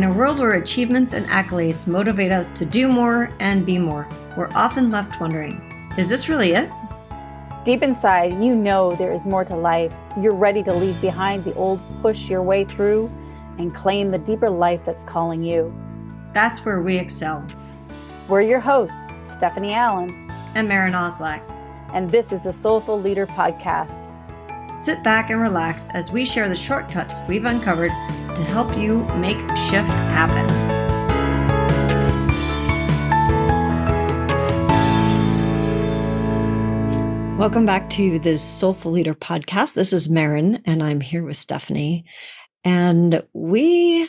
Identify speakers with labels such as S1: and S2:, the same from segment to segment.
S1: In a world where achievements and accolades motivate us to do more and be more, we're often left wondering is this really it?
S2: Deep inside, you know there is more to life. You're ready to leave behind the old, push your way through, and claim the deeper life that's calling you.
S1: That's where we excel.
S2: We're your hosts, Stephanie Allen
S1: and Maren Oslac.
S2: And this is the Soulful Leader Podcast.
S1: Sit back and relax as we share the shortcuts we've uncovered to help you make shift happen. Welcome back to the Soulful Leader podcast. This is Maren, and I'm here with Stephanie. And we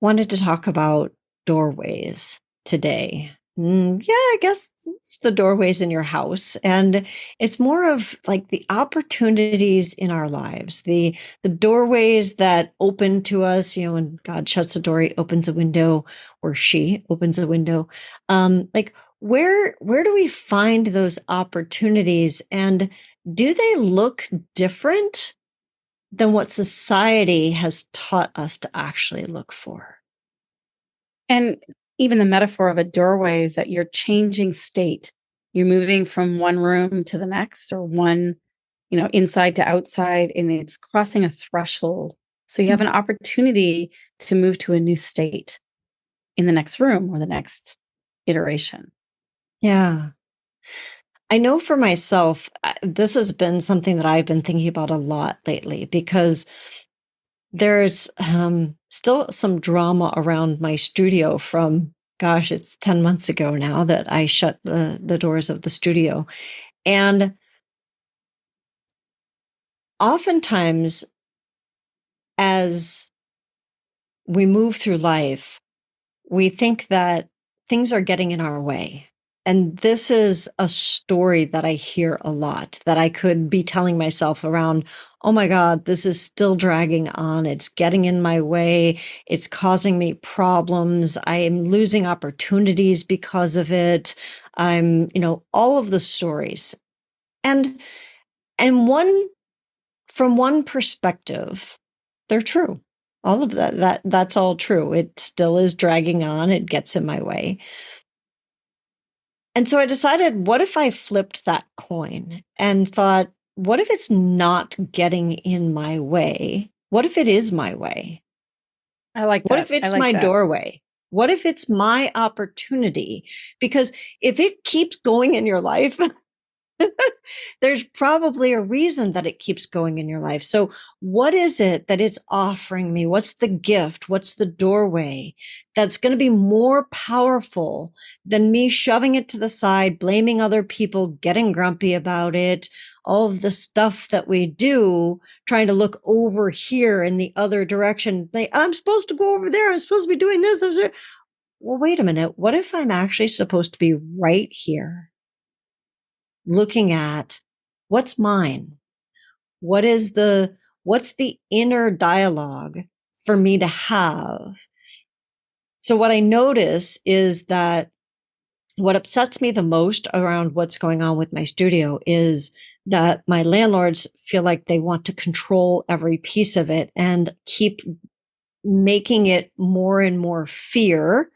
S1: wanted to talk about doorways today. Mm, yeah, I guess the doorways in your house. And it's more of like the opportunities in our lives, the the doorways that open to us, you know, when God shuts a door, he opens a window, or she opens a window. Um, like where where do we find those opportunities and do they look different than what society has taught us to actually look for?
S3: And even the metaphor of a doorway is that you're changing state. You're moving from one room to the next or one, you know, inside to outside, and it's crossing a threshold. So you hmm. have an opportunity to move to a new state in the next room or the next iteration.
S1: Yeah. I know for myself, uh, this has been something that I've been thinking about a lot lately because there's um, still some drama around my studio from, gosh, it's 10 months ago now that I shut the, the doors of the studio. And oftentimes, as we move through life, we think that things are getting in our way and this is a story that I hear a lot that I could be telling myself around, oh my God, this is still dragging on. It's getting in my way. It's causing me problems. I am losing opportunities because of it. I'm, you know, all of the stories. And, and one, from one perspective, they're true. All of that, that, that's all true. It still is dragging on. It gets in my way. And so I decided, what if I flipped that coin and thought, what if it's not getting in my way? What if it is my way?
S3: I like that.
S1: What if it's
S3: like
S1: my
S3: that.
S1: doorway? What if it's my opportunity? Because if it keeps going in your life, there's probably a reason that it keeps going in your life. So, what is it that it's offering me? What's the gift? What's the doorway that's going to be more powerful than me shoving it to the side, blaming other people, getting grumpy about it, all of the stuff that we do, trying to look over here in the other direction? I'm supposed to go over there. I'm supposed to be doing this. I'm well, wait a minute. What if I'm actually supposed to be right here? Looking at what's mine? What is the, what's the inner dialogue for me to have? So what I notice is that what upsets me the most around what's going on with my studio is that my landlords feel like they want to control every piece of it and keep making it more and more fear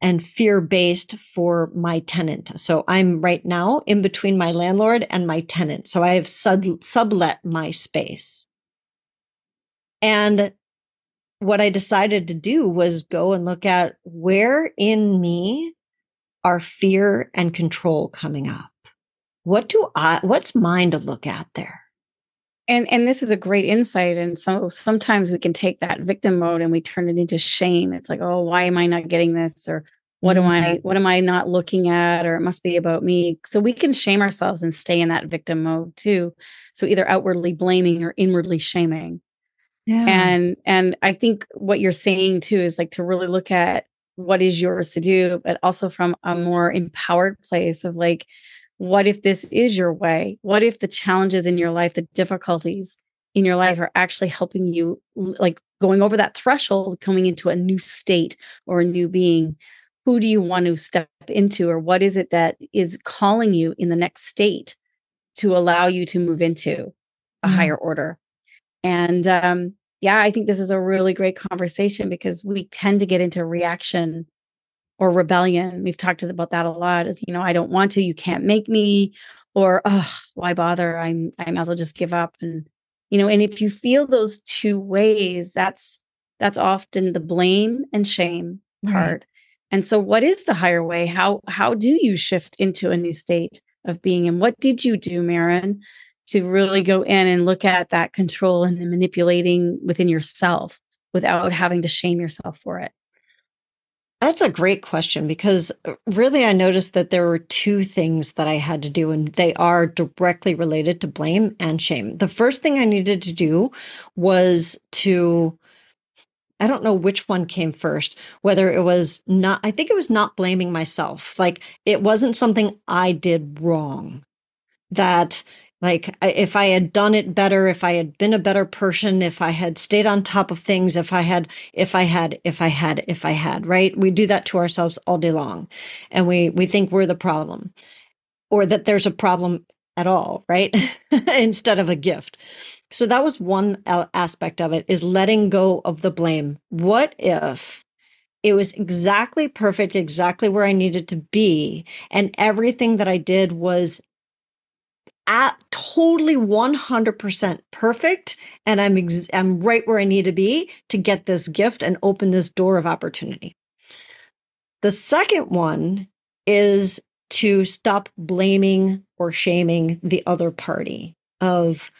S1: and fear based for my tenant. So I'm right now in between my landlord and my tenant. So I have sub- sublet my space. And what I decided to do was go and look at where in me are fear and control coming up. What do I, what's mine to look at there?
S3: And and this is a great insight and so sometimes we can take that victim mode and we turn it into shame. It's like oh why am i not getting this? Or what am i mm-hmm. what am i not looking at? Or it must be about me. So we can shame ourselves and stay in that victim mode too. So either outwardly blaming or inwardly shaming. Yeah. and and i think what you're saying too is like to really look at what is yours to do but also from a more empowered place of like what if this is your way? What if the challenges in your life, the difficulties in your life are actually helping you, like going over that threshold, coming into a new state or a new being? Who do you want to step into, or what is it that is calling you in the next state to allow you to move into a mm. higher order? And um, yeah, I think this is a really great conversation because we tend to get into reaction or rebellion. We've talked about that a lot. Is you know, I don't want to, you can't make me, or oh, why bother? I'm I might as well just give up. And you know, and if you feel those two ways, that's that's often the blame and shame mm-hmm. part. Right. And so what is the higher way? How how do you shift into a new state of being? And what did you do, Maren, to really go in and look at that control and manipulating within yourself without having to shame yourself for it?
S1: That's a great question because uh, really I noticed that there were two things that I had to do, and they are directly related to blame and shame. The first thing I needed to do was to, I don't know which one came first, whether it was not, I think it was not blaming myself. Like it wasn't something I did wrong that like if i had done it better if i had been a better person if i had stayed on top of things if i had if i had if i had if i had right? We do that to ourselves all day long and we we think we're the problem or that there's a problem at all right? Instead of a gift. So that was one aspect of it is letting go of the blame. What if it was exactly perfect, exactly where I needed to be. And everything that I did was at totally 100% perfect and I'm ex- I'm right where I need to be to get this gift and open this door of opportunity. The second one is to stop blaming or shaming the other party of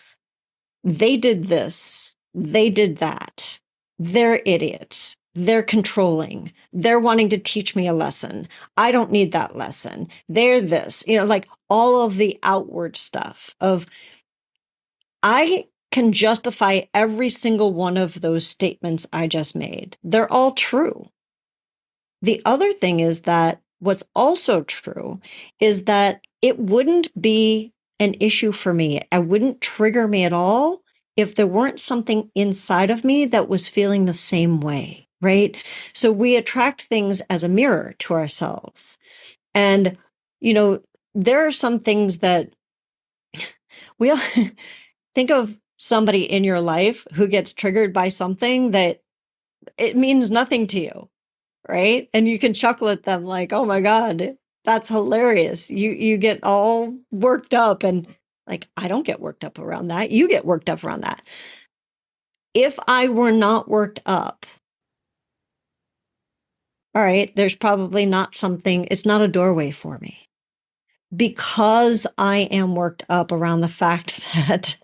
S1: they did this, they did that. They're idiots. They're controlling. They're wanting to teach me a lesson. I don't need that lesson. They're this, you know, like all of the outward stuff of I can justify every single one of those statements I just made. They're all true. The other thing is that what's also true is that it wouldn't be an issue for me. It wouldn't trigger me at all if there weren't something inside of me that was feeling the same way right? So we attract things as a mirror to ourselves. And, you know, there are some things that we all think of somebody in your life who gets triggered by something that it means nothing to you, right? And you can chuckle at them like, "Oh my god, that's hilarious." You you get all worked up and like I don't get worked up around that. You get worked up around that. If I were not worked up all right, there's probably not something, it's not a doorway for me. Because I am worked up around the fact that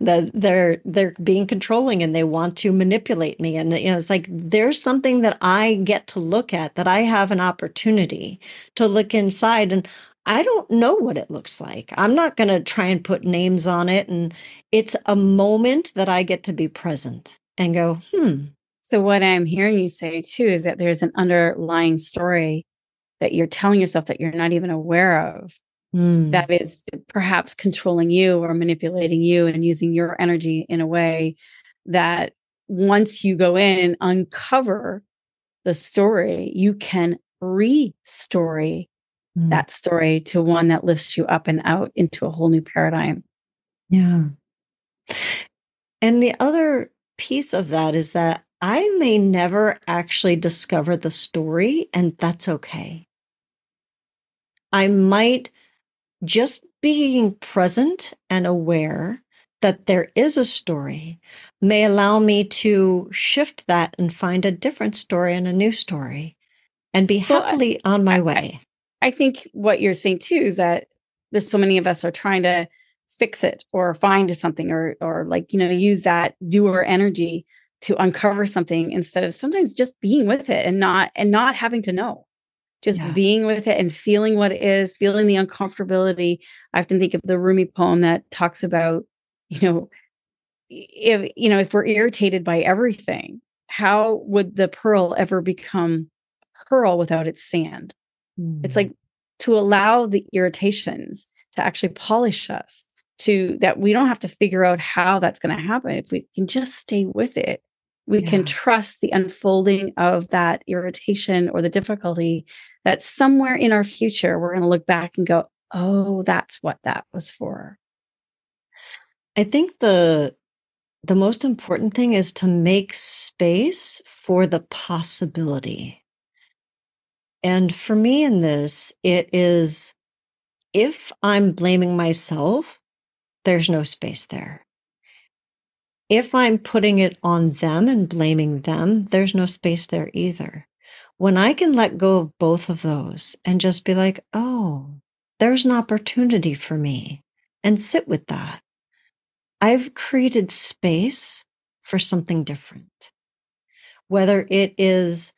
S1: that they're they're being controlling and they want to manipulate me and you know it's like there's something that I get to look at that I have an opportunity to look inside and I don't know what it looks like. I'm not going to try and put names on it and it's a moment that I get to be present and go, "Hmm,
S3: so, what I'm hearing you say too is that there's an underlying story that you're telling yourself that you're not even aware of mm. that is perhaps controlling you or manipulating you and using your energy in a way that once you go in and uncover the story, you can re-story mm. that story to one that lifts you up and out into a whole new paradigm.
S1: Yeah. And the other piece of that is that I may never actually discover the story, and that's okay. I might just being present and aware that there is a story may allow me to shift that and find a different story and a new story and be happily well, on my way.
S3: I, I think what you're saying too is that there's so many of us are trying to fix it or find something or or like you know use that doer energy to uncover something instead of sometimes just being with it and not and not having to know just yeah. being with it and feeling what it is feeling the uncomfortability i often think of the rumi poem that talks about you know if you know if we're irritated by everything how would the pearl ever become pearl without its sand mm. it's like to allow the irritations to actually polish us to that we don't have to figure out how that's going to happen if we can just stay with it we yeah. can trust the unfolding of that irritation or the difficulty that somewhere in our future we're going to look back and go oh that's what that was for
S1: i think the the most important thing is to make space for the possibility. And for me in this, it is if I'm blaming myself, there's no space there. If I'm putting it on them and blaming them, there's no space there either. When I can let go of both of those and just be like, oh, there's an opportunity for me and sit with that. I've created space for something different. Whether it is,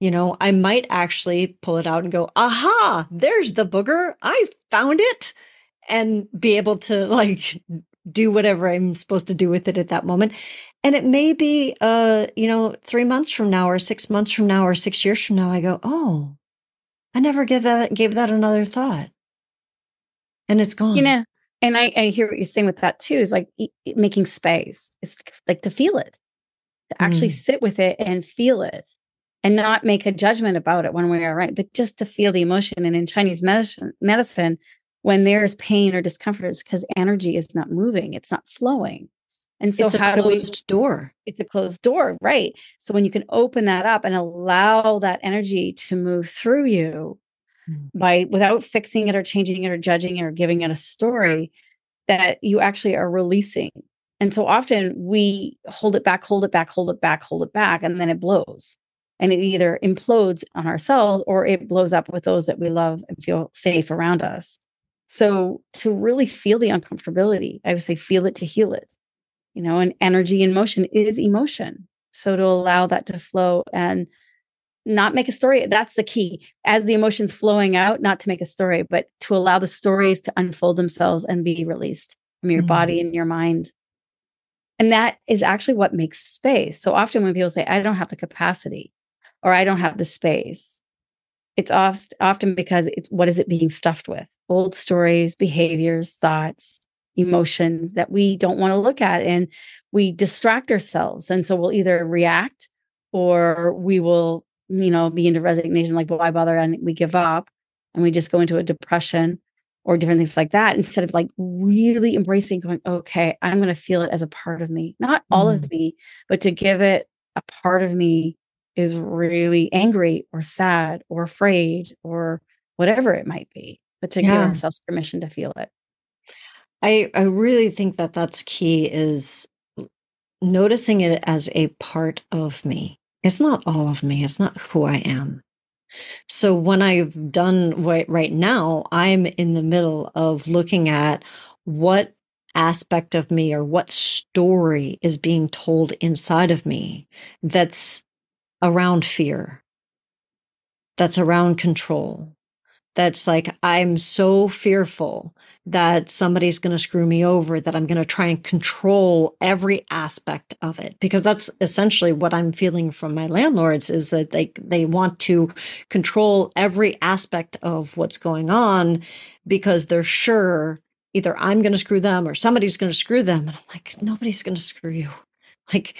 S1: you know, I might actually pull it out and go, aha, there's the booger. I found it and be able to like do whatever I'm supposed to do with it at that moment. And it may be, uh, you know, three months from now or six months from now or six years from now, I go, oh, I never gave that, gave that another thought. And it's gone.
S3: You know, and I, I hear what you're saying with that too, is like making space. It's like to feel it, to actually mm. sit with it and feel it and not make a judgment about it one way or right, but just to feel the emotion. And in Chinese medicine, medicine when there's pain or discomfort, it's because energy is not moving, it's not flowing. And so,
S1: it's
S3: how
S1: do we? door.
S3: It's a closed door, right? So when you can open that up and allow that energy to move through you mm. by without fixing it or changing it or judging it or giving it a story, that you actually are releasing. And so often we hold it back, hold it back, hold it back, hold it back, and then it blows. And it either implodes on ourselves or it blows up with those that we love and feel safe around us. So to really feel the uncomfortability, I would say feel it to heal it. You know, and energy and motion is emotion. So to allow that to flow and not make a story, that's the key. As the emotions flowing out, not to make a story, but to allow the stories to unfold themselves and be released from your mm-hmm. body and your mind. And that is actually what makes space. So often when people say, I don't have the capacity or I don't have the space, it's often because it's what is it being stuffed with? Old stories, behaviors, thoughts, emotions that we don't want to look at. And we distract ourselves. And so we'll either react or we will, you know, be into resignation, like, why bother? And we give up and we just go into a depression or different things like that instead of like really embracing going, okay, I'm going to feel it as a part of me, not all mm. of me, but to give it a part of me is really angry or sad or afraid or whatever it might be, but to yeah. give ourselves permission to feel it.
S1: I, I really think that that's key is noticing it as a part of me. It's not all of me. It's not who I am. So when I've done right, right now, I'm in the middle of looking at what aspect of me or what story is being told inside of me that's around fear, that's around control. That's like, I'm so fearful that somebody's going to screw me over that I'm going to try and control every aspect of it. Because that's essentially what I'm feeling from my landlords is that they, they want to control every aspect of what's going on because they're sure either I'm going to screw them or somebody's going to screw them. And I'm like, nobody's going to screw you. Like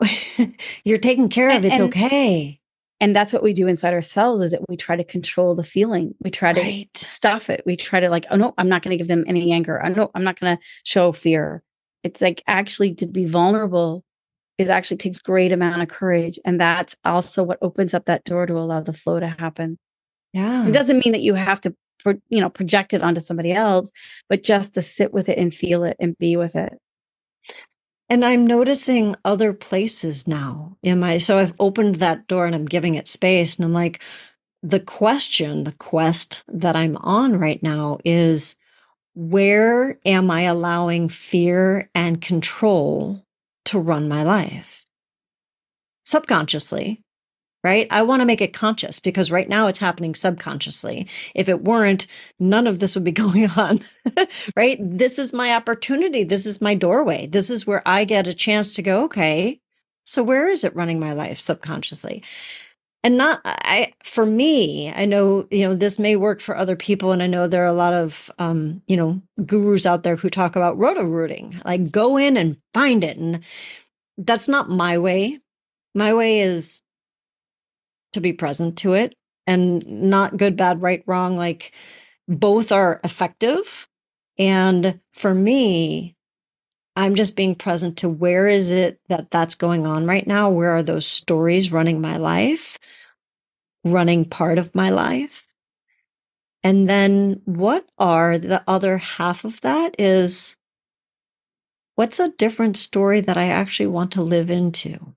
S1: you're taken care of. It's and, okay.
S3: And that's what we do inside ourselves is that we try to control the feeling. We try right. to stuff it. We try to like, oh no, I'm not going to give them any anger. Oh no, I'm not going to show fear. It's like actually to be vulnerable is actually takes great amount of courage. And that's also what opens up that door to allow the flow to happen.
S1: Yeah.
S3: It doesn't mean that you have to you know project it onto somebody else, but just to sit with it and feel it and be with it.
S1: And I'm noticing other places now in my, so I've opened that door and I'm giving it space. And I'm like, the question, the quest that I'm on right now is where am I allowing fear and control to run my life? Subconsciously, right? I want to make it conscious because right now it's happening subconsciously. If it weren't, none of this would be going on, right? This is my opportunity. This is my doorway. This is where I get a chance to go, okay, so where is it running my life subconsciously? And not, I, for me, I know, you know, this may work for other people. And I know there are a lot of, um, you know, gurus out there who talk about roto rooting, like go in and find it. And that's not my way. My way is to be present to it and not good, bad, right, wrong. Like both are effective. And for me, I'm just being present to where is it that that's going on right now? Where are those stories running my life, running part of my life? And then what are the other half of that is what's a different story that I actually want to live into?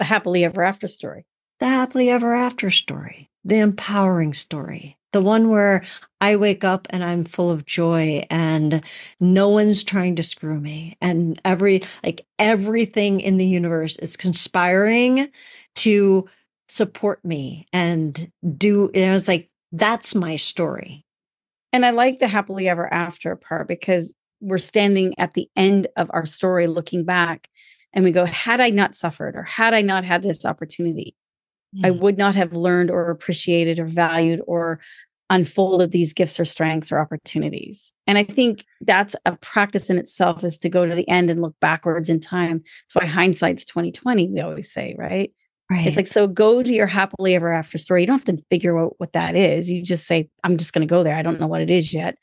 S3: A happily ever after story.
S1: The happily ever after story, the empowering story, the one where I wake up and I'm full of joy and no one's trying to screw me. And every, like everything in the universe is conspiring to support me and do, know, it's like, that's my story.
S3: And I like the happily ever after part because we're standing at the end of our story looking back and we go, had I not suffered or had I not had this opportunity, I would not have learned or appreciated or valued or unfolded these gifts or strengths or opportunities. And I think that's a practice in itself is to go to the end and look backwards in time. That's why hindsight's 2020, we always say, right?
S1: Right.
S3: It's like, so go to your happily ever after story. You don't have to figure out what that is. You just say, I'm just going to go there. I don't know what it is yet.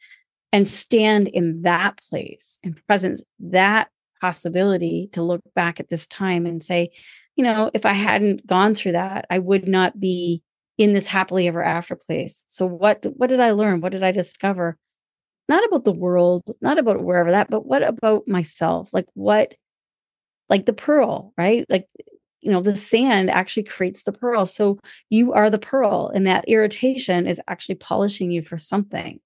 S3: And stand in that place and presence, that possibility to look back at this time and say, you know, if I hadn't gone through that, I would not be in this happily ever after place. So what what did I learn? What did I discover? Not about the world, not about wherever that, but what about myself? Like what like the pearl, right? Like you know, the sand actually creates the pearl. So you are the pearl and that irritation is actually polishing you for something.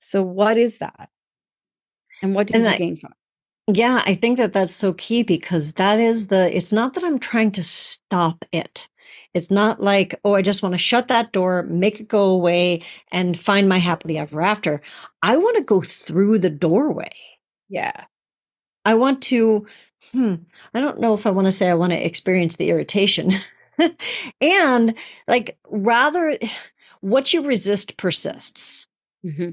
S3: So what is that? And what did and you I, gain from it?
S1: Yeah, I think that that's so key because that is the, it's not that I'm trying to stop it. It's not like, oh, I just want to shut that door, make it go away, and find my happily ever after. I want to go through the doorway.
S3: Yeah.
S1: I want to, hmm, I don't know if I want to say I want to experience the irritation. and like, rather, what you resist persists. Mm-hmm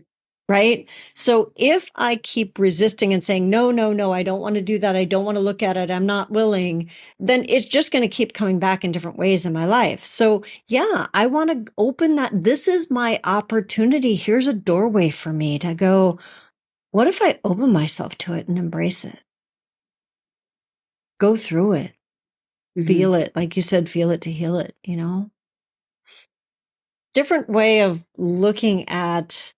S1: right? So if I keep resisting and saying, no, no, no, I don't want to do that. I don't want to look at it. I'm not willing, then it's just going to keep coming back in different ways in my life. So yeah, I want to open that. This is my opportunity. Here's a doorway for me to go. What if I open myself to it and embrace it? Go through it. Mm-hmm. Feel it. Like you said, feel it to heal it, you know? Different way of looking at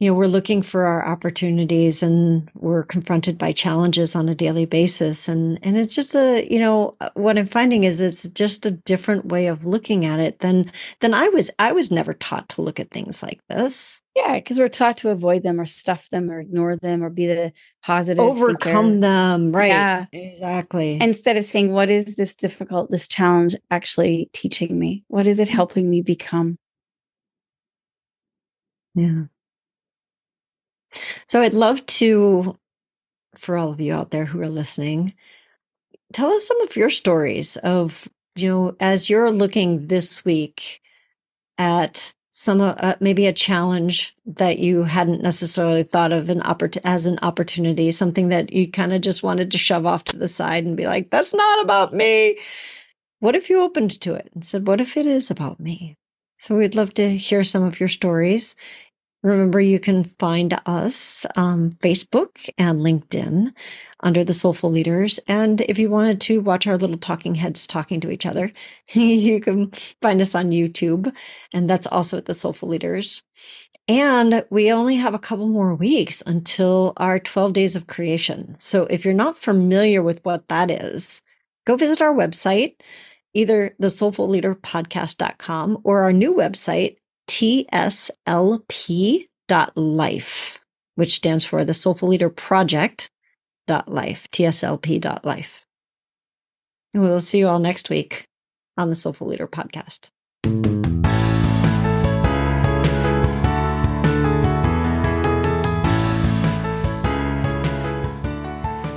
S1: you know, we're looking for our opportunities and we're confronted by challenges on a daily basis. And, and it's just a, you know, what I'm finding is it's just a different way of looking at it than, than I was, I was never taught to look at things like this.
S3: Yeah. Cause we're taught to avoid them or stuff them or ignore them or be the positive.
S1: Overcome
S3: thinker.
S1: them. Right. Yeah. Exactly.
S3: Instead of saying, what is this difficult, this challenge actually teaching me? What is it mm. helping me become?
S1: Yeah. So I'd love to, for all of you out there who are listening, tell us some of your stories of, you know, as you're looking this week at some uh, maybe a challenge that you hadn't necessarily thought of an oppor- as an opportunity, something that you kind of just wanted to shove off to the side and be like, that's not about me. What if you opened to it and said, what if it is about me? So we'd love to hear some of your stories. Remember, you can find us on Facebook and LinkedIn under the Soulful Leaders. And if you wanted to watch our little talking heads talking to each other, you can find us on YouTube. And that's also at the Soulful Leaders. And we only have a couple more weeks until our 12 days of creation. So if you're not familiar with what that is, go visit our website, either the soulful leader podcast.com or our new website, tslp.life, which stands for the Soulful Leader Project. Life, tslp.life. And we'll see you all next week on the Soulful Leader podcast.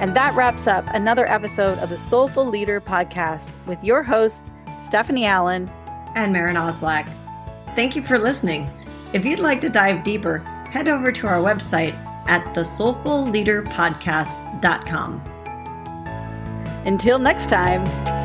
S2: And that wraps up another episode of the Soulful Leader podcast with your hosts, Stephanie Allen
S1: and Maren Oslac. Thank you for listening. If you'd like to dive deeper, head over to our website at thesoulfulleaderpodcast.com.
S2: Until next time.